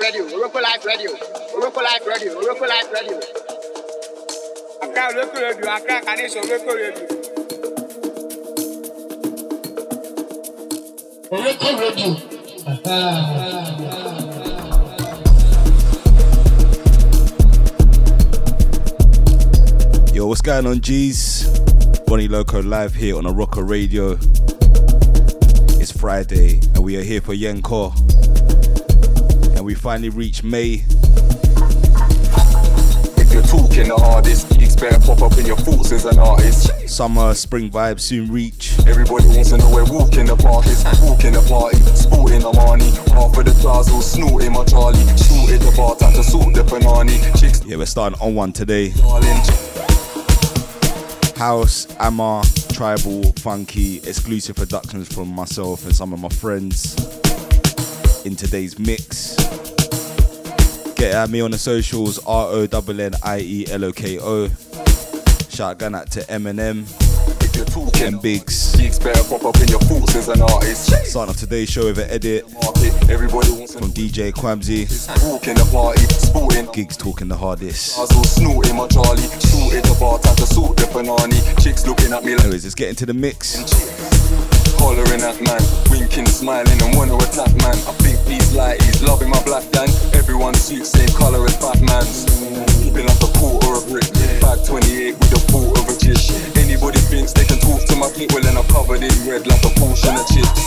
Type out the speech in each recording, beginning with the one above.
Radio, Oroko Life Radio, Oroko Life Radio, Oroko Life Radio. Accra Oroko Radio, Accra Kanisha Oroko Radio. Oroko Radio. Yo, what's going on, G's? Ronnie Loko live here on Oroko Radio. It's Friday, and we are here for Yenko. Finally reached May. If you're talking the hardest, Giggs better pop up in your thoughts as an artist. Summer, spring vibes soon reach. Everybody wants to know where walking the park is. Walking the party, sporting the money. Half of the class all snorting my Charlie. Shooting the bar, time to sort the banana. Chicks, Yeah, we're starting on one today. House, Amma, Tribal, Funky, exclusive productions from myself and some of my friends in today's mix. Get at me on the socials, R O N N I E L O K O. Shout gun out to Eminem and Biggs. Giggs better pop up in your thoughts as an artist. Starting off today's show with an edit everybody wants from DJ Kwamzy. walking the party, sporting. Giggs talking the hardest. Snorting my Charlie. Shooting the bar, time to sort the banana. Chicks looking at me like. Anyways, let's get into the mix. Hollering at man, winking, smiling, and wanna attack man. I think these lighties loving my black gang. Everyone suits same colour as Batman's. Keeping like a quarter of brick. Bag 28 with a quarter of a chish. Anybody thinks they can talk to my clip, well then I'm covered in red like a portion of chips.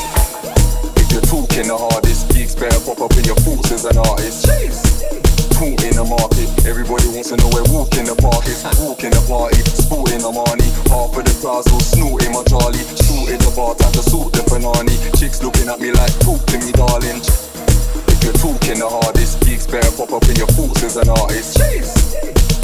If you're talking the hardest, Giggs better pop up in your thoughts as an artist. Talk in the market, everybody wants to know where walking the park is. Walking the party, sporting the money. Half of the crowds all snorting my Charlie. Shooting the bar, time to sort the banana. Chicks looking at me like, talk to me, darling. If you're talking the hardest, Giggs better pop up in your thoughts as an artist.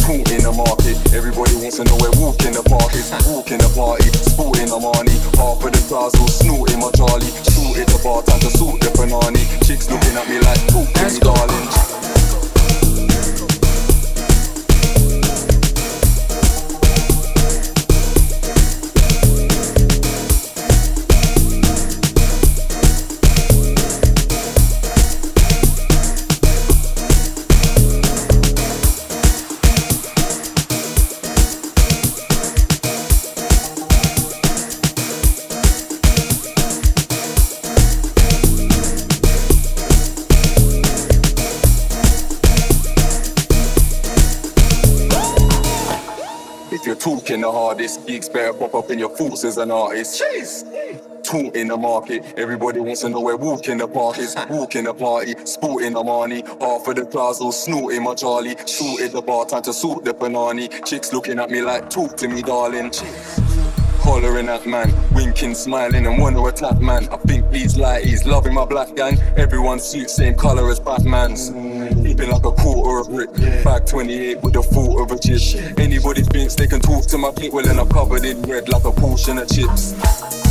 Talk in the market, everybody wants to know where walking the park is. Walking the party, sporting the money. Half of the crowds all snorting my Charlie. Shooting the bar, time to sort the banana. Chicks looking at me like, talk to me, darling. If the hardest, Giggs better pop up in your thoughts as an artist. Talk in the market, everybody wants to know where walking the park is. Walking the party, sporting the money. Half of the all snorting my Charlie. Shooting the bar, time to sort the banana. Chicks looking at me like, talk to me, darling. Hollering at man, winking, smiling, and wanna attack man. I think these lighties loving my black gang. Everyone suits same colour as Batman's. Keeping like a quarter of brick. Bag 28 with a thought of a chip. Anybody thinks they can talk to my well then I'm covered in red like a portion of chips.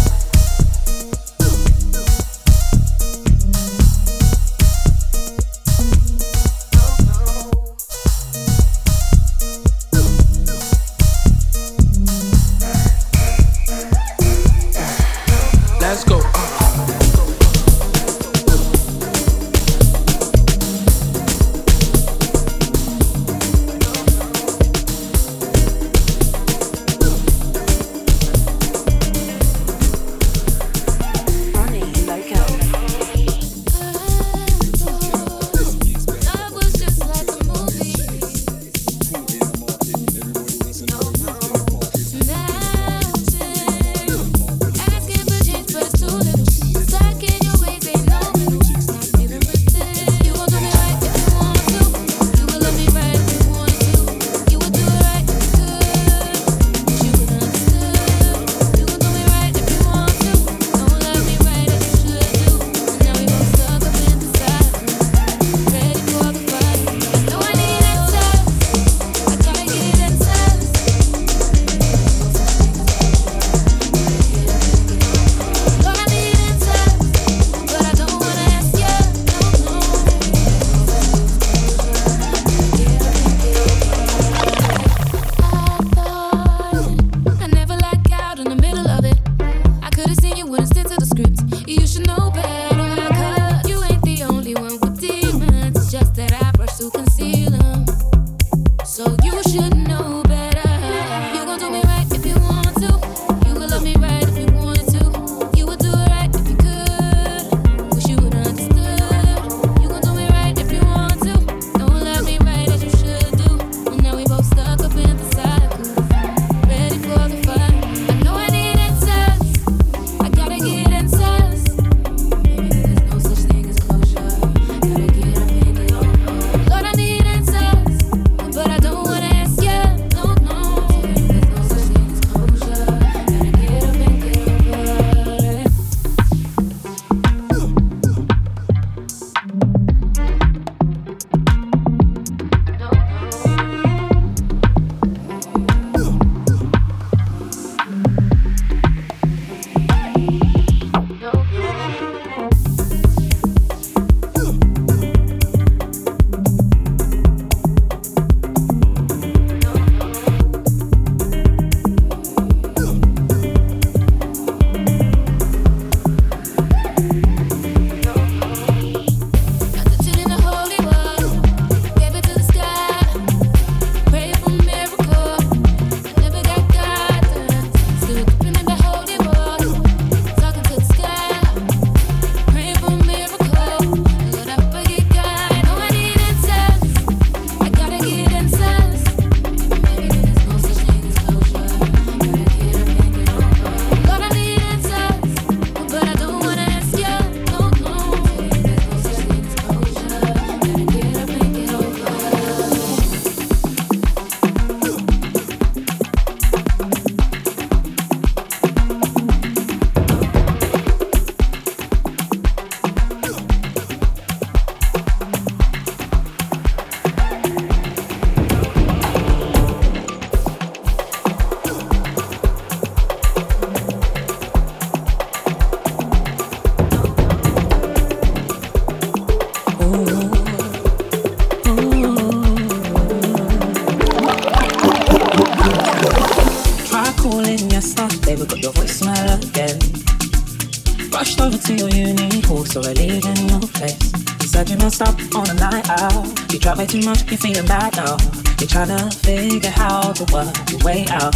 Too much, you're feeling bad now. You're to figure how to work your way out.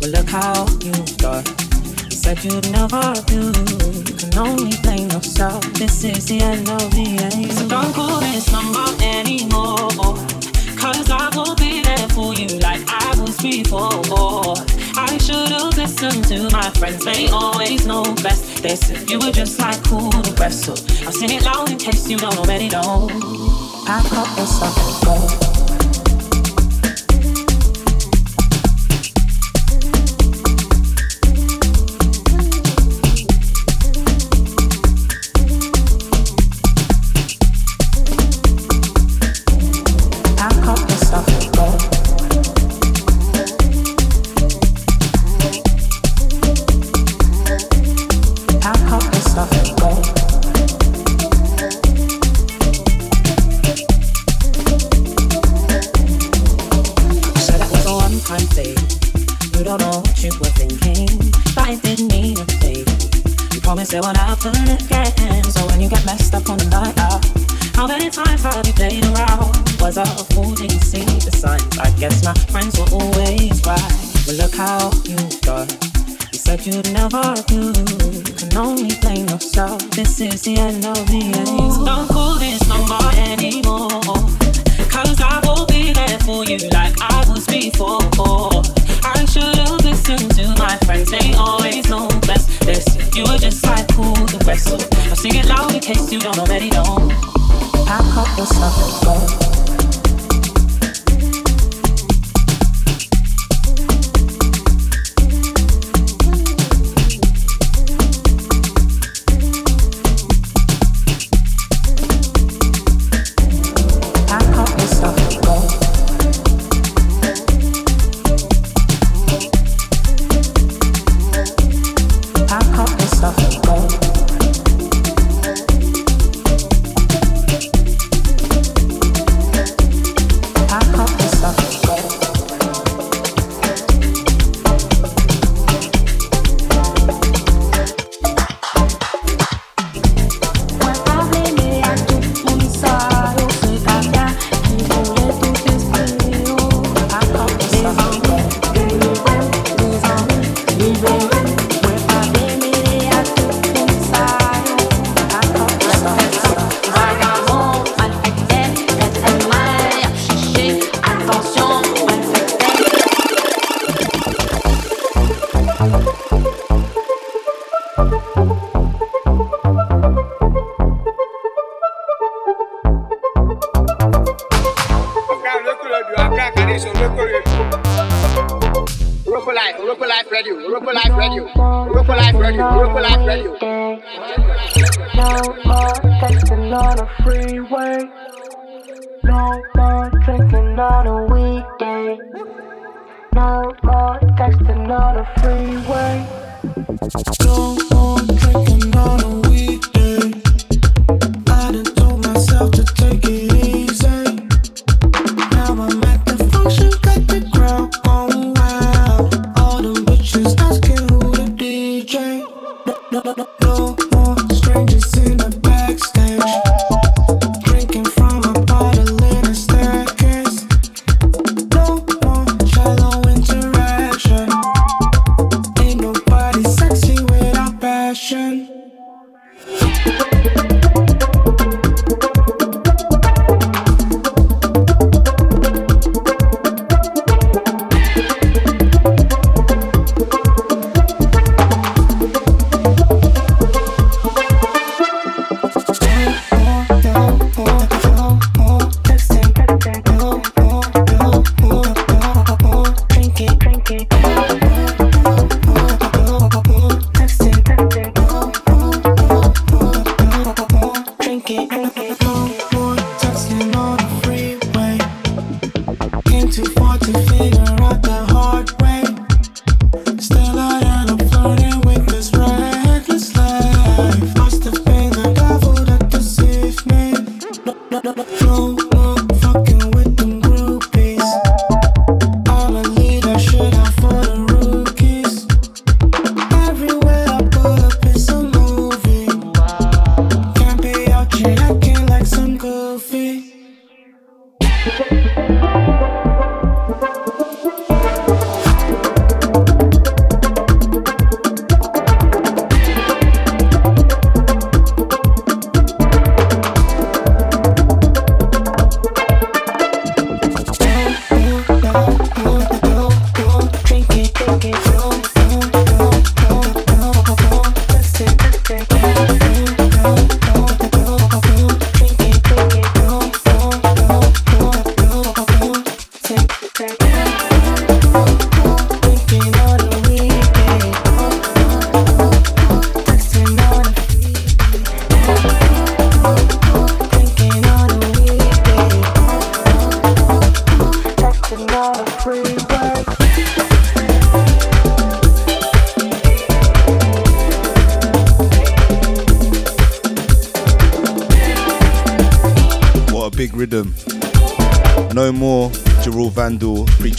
Well, look how you start. You said you'd never do. You can only blame yourself. This is the end of the end. So don't call this number anymore. Cause I will be there for you like I was before. I should've listened to my friends, they always know best. They said you were just like who the rest, so I'll sing it loud in case you don't already know. Pack up your stuff and How you've done. You said you'd never do. You can only blame yourself. This is the end of the end. Don't call this number anymore. Cause I will be there for you like I was before. I should've listened to my friends, they always know best. Listen, you were just like who the rest. So I'll sing it loud in case you don't already know. Pack up your stuff and go. way. No more drinking on a weekday. No more texting on a freeway. No more.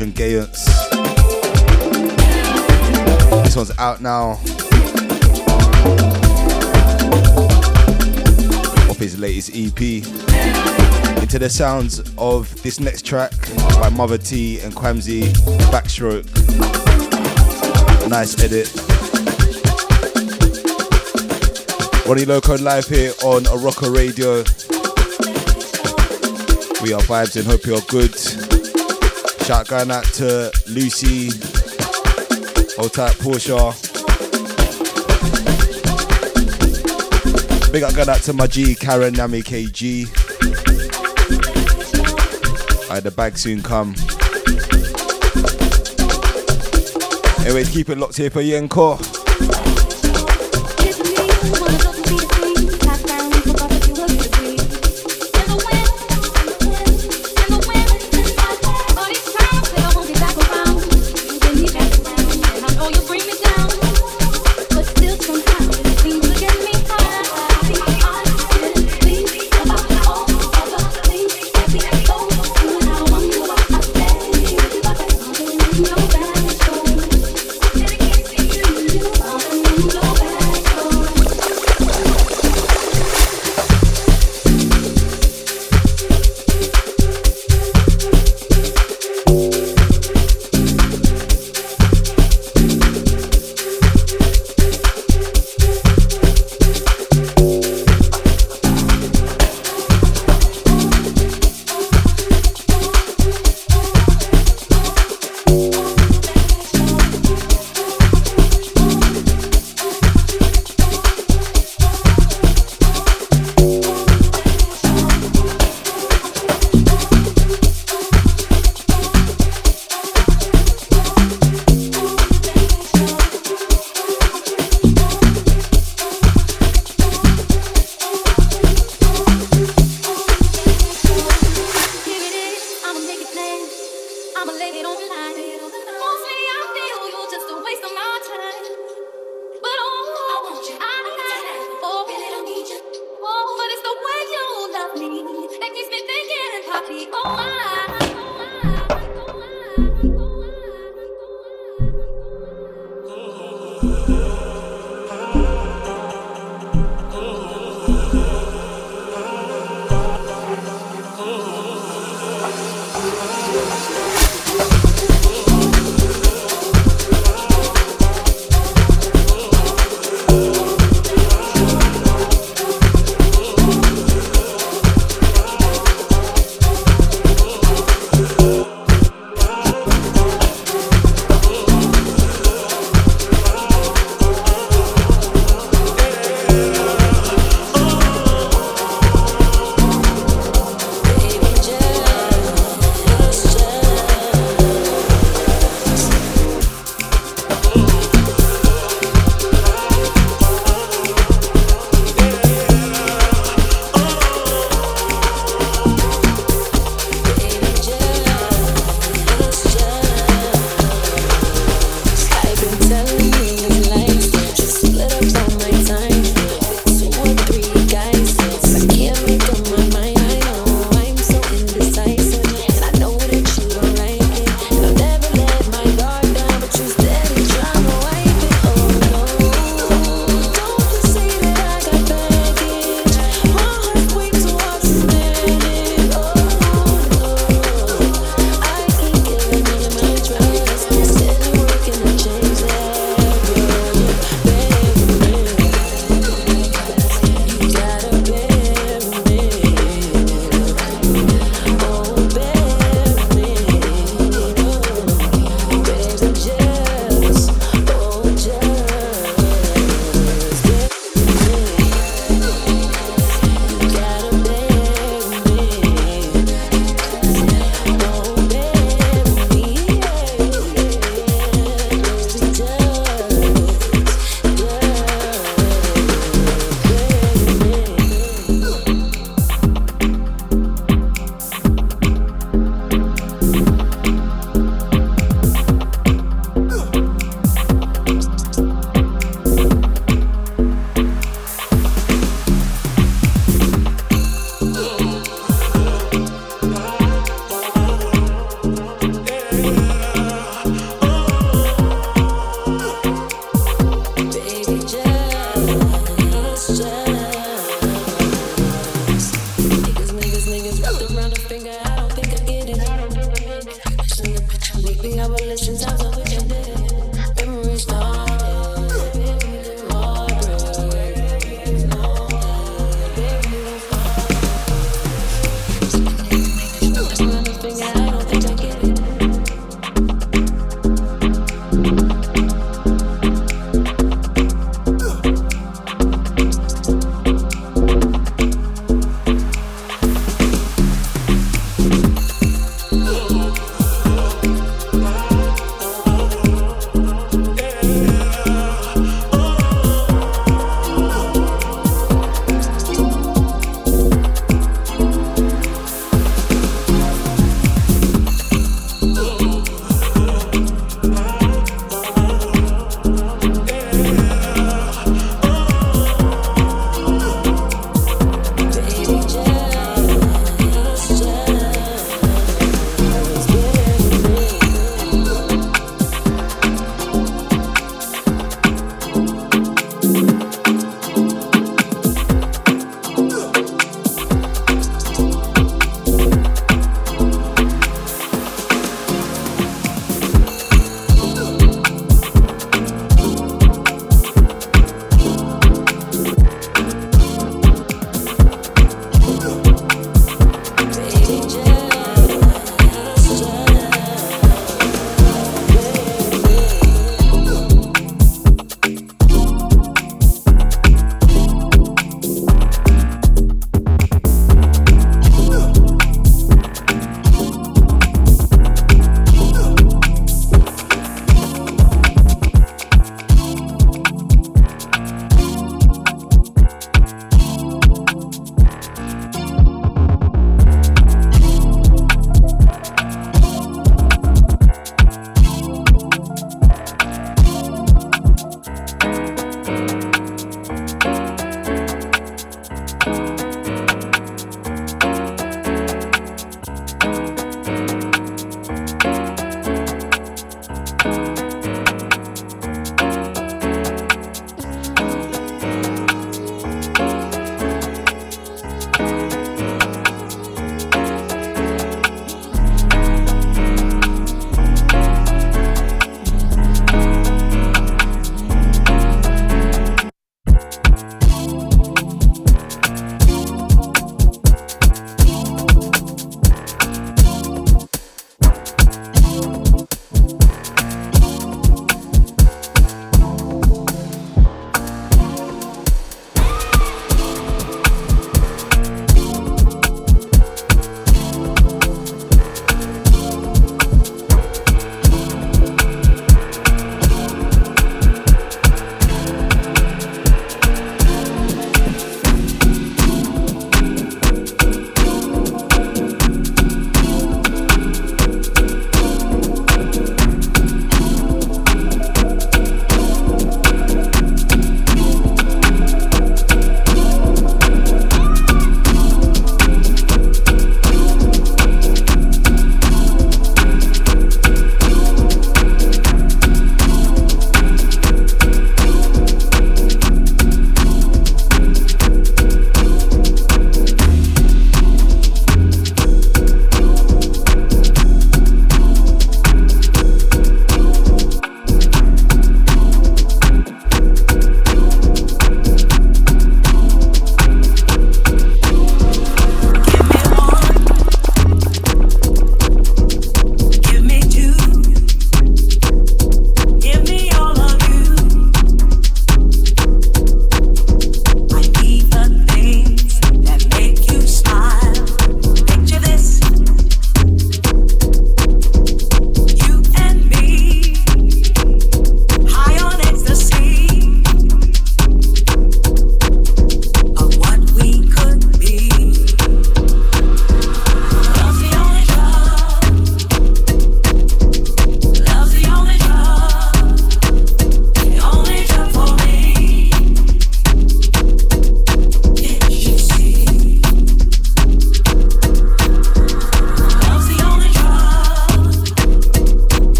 Featuring Gayance. This one's out now. Off his latest EP. Into the sounds of this next track by Muva T and Kwamzy, Backstroke. Nice edit. Ronnie Loko live here on Oroko Radio. We are vibes and hope you're good. Shout going out to Lucy, hold tight Porsche. Big up going out to my G, Karen Nami KG. I Alright, the bag soon come. Anyways, keep it locked here for Yenko.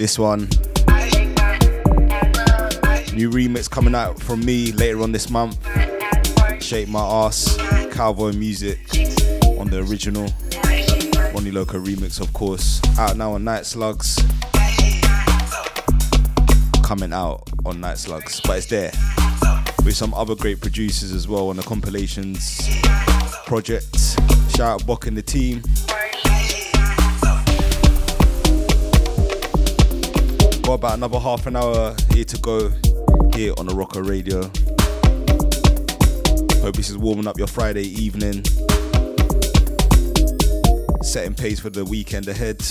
This one. New remix coming out from me later on this month. Shake My Ass, CalvoMusic on the original. Ronnie Loko remix, of course. Out now on Night Slugs. Coming out on Night Slugs, but it's there. With some other great producers as well on the compilations project. Shout out Bok and the team. Got about another half an hour here to go here on the Rocker Radio. Hope this is warming up your Friday evening. Setting pace for the weekend ahead.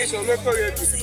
Accra Kanisha local radio. Right,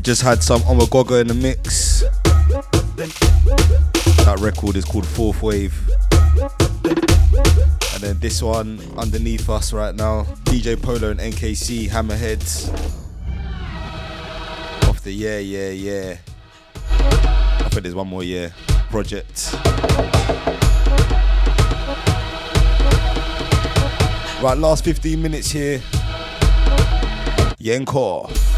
we just had some Omagoqa in the mix. That record is called Fourth Wave. And then this one underneath us right now, DJ Polo and NKC Hammerheads. Off the Yeah, Yeah, Yeah. I think there's one more year project. Right, last 15 minutes here. Yenko.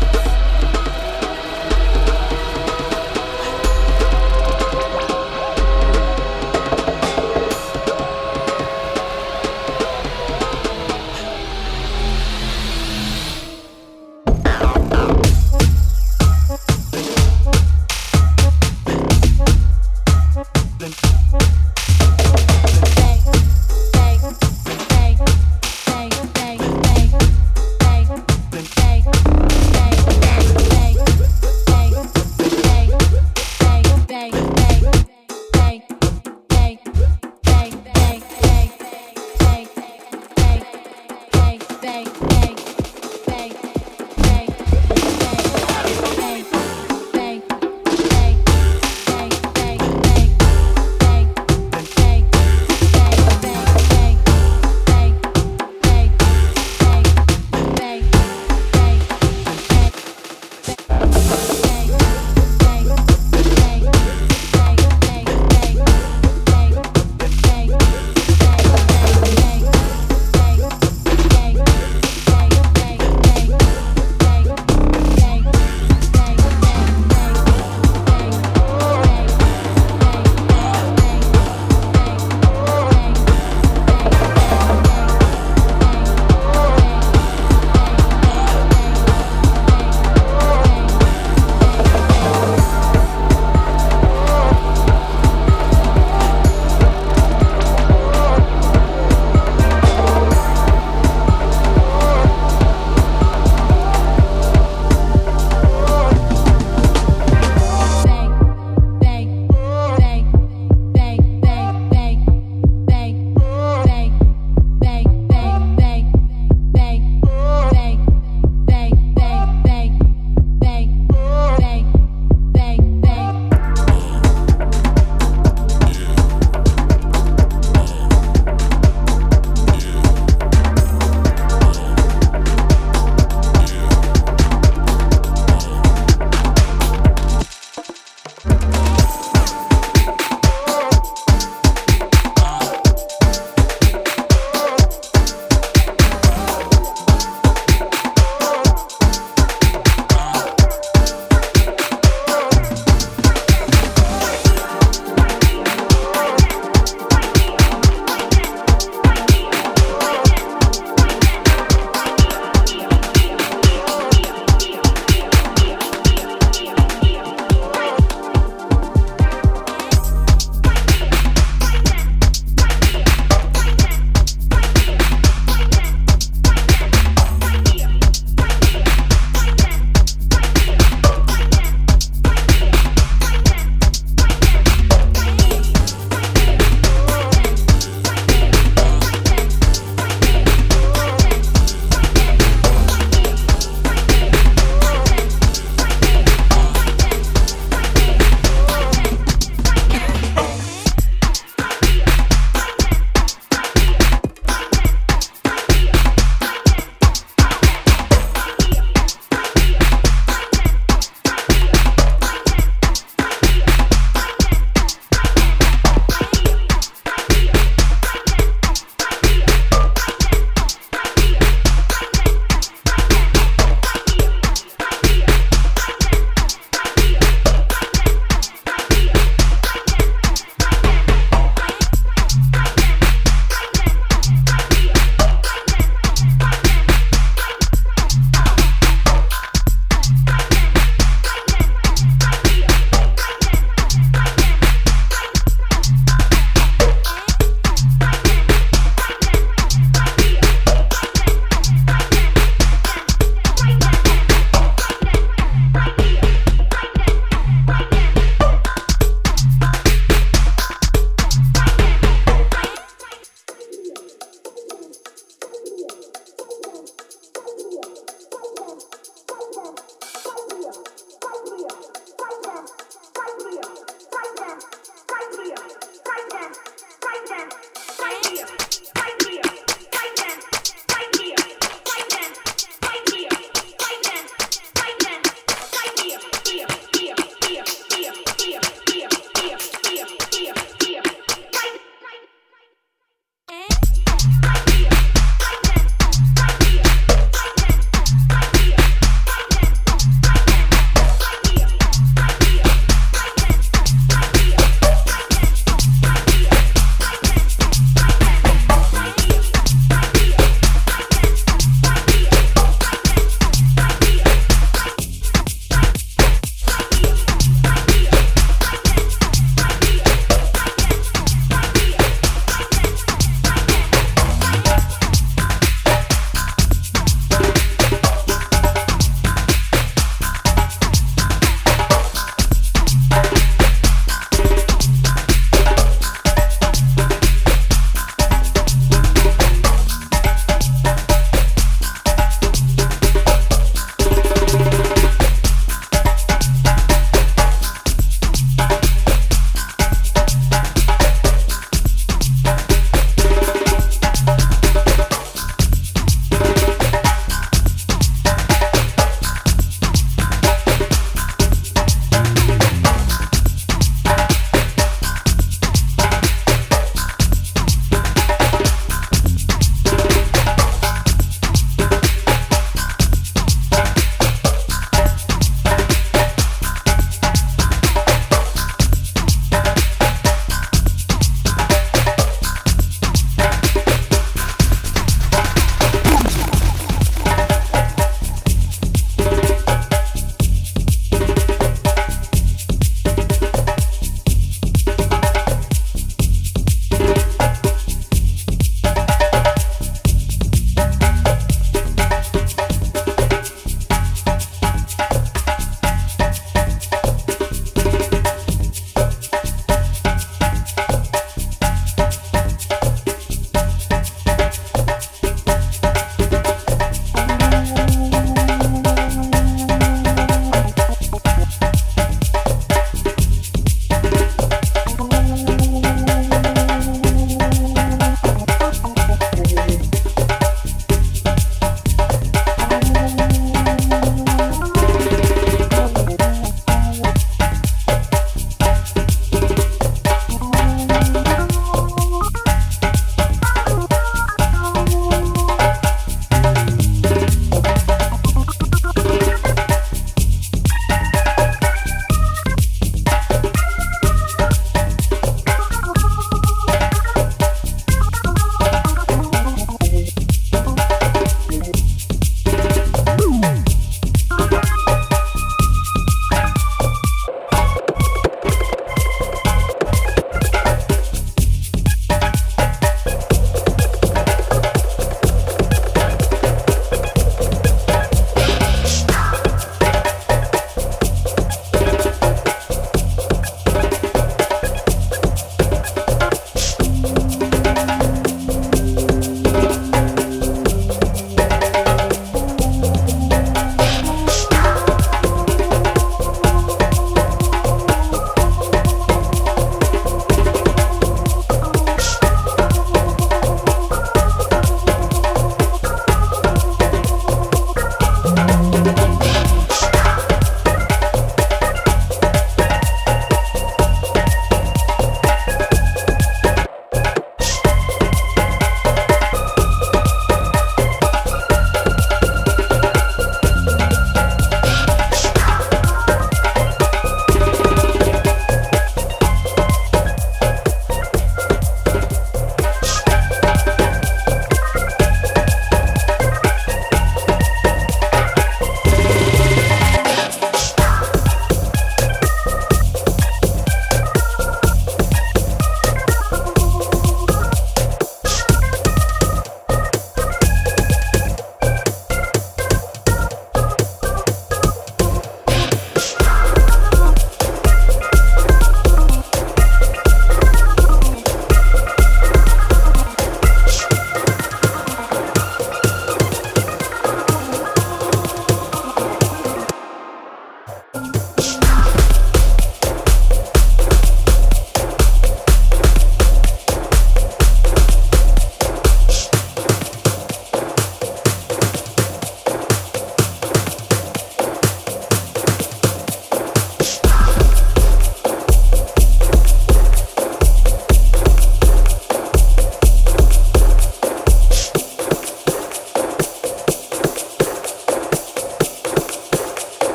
Yeah.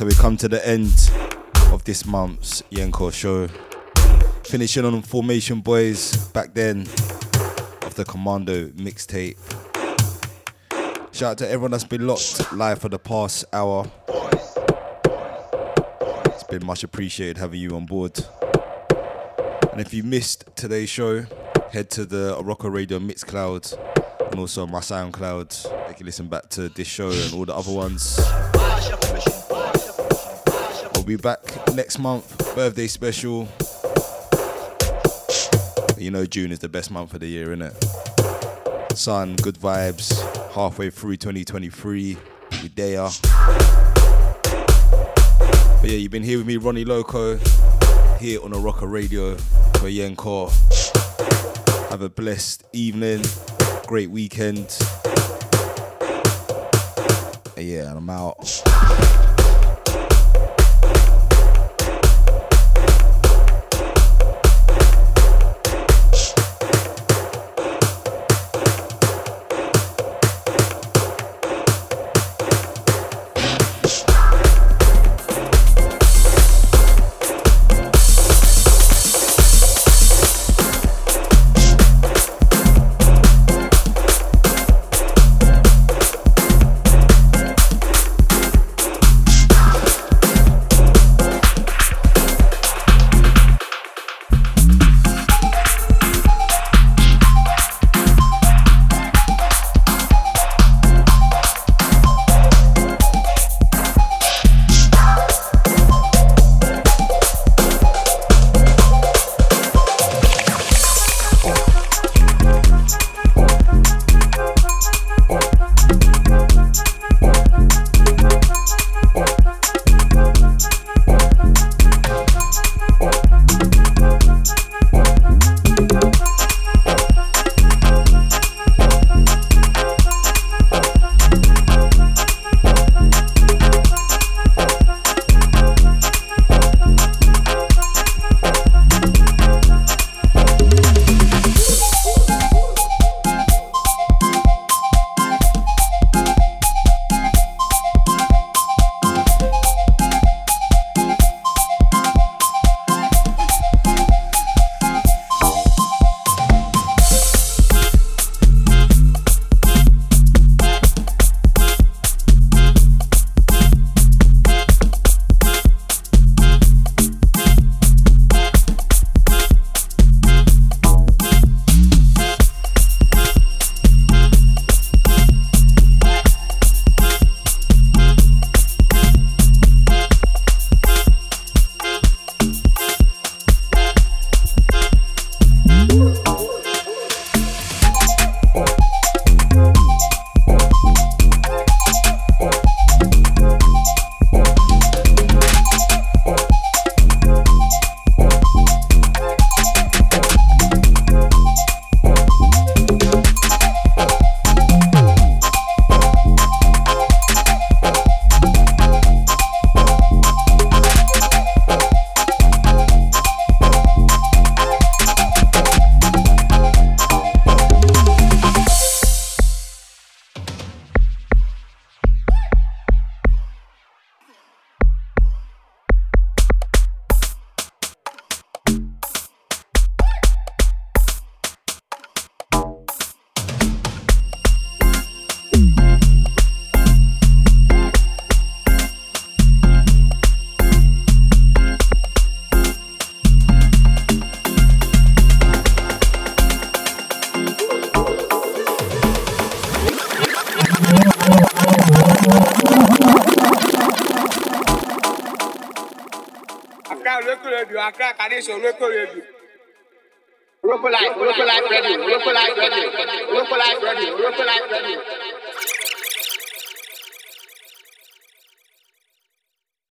So we come to the end of this month's Yenko show. Finishing on Formation Boyz back then of the Commando mixtape. Shout out to everyone that's been locked live for the past hour. It's been much appreciated having you on board. And if you missed today's show, head to the Oroko Radio Mixcloud and also my SoundCloud. You can listen back to this show and all the other ones. Be back next month, birthday special. You know June is the best month of the year, innit? Sun, good vibes, halfway through 2023. We there. But yeah, you've been here with me, Ronnie Loko, here on Oroko Radio for Yenko. Have a blessed evening, great weekend. And yeah, I'm out.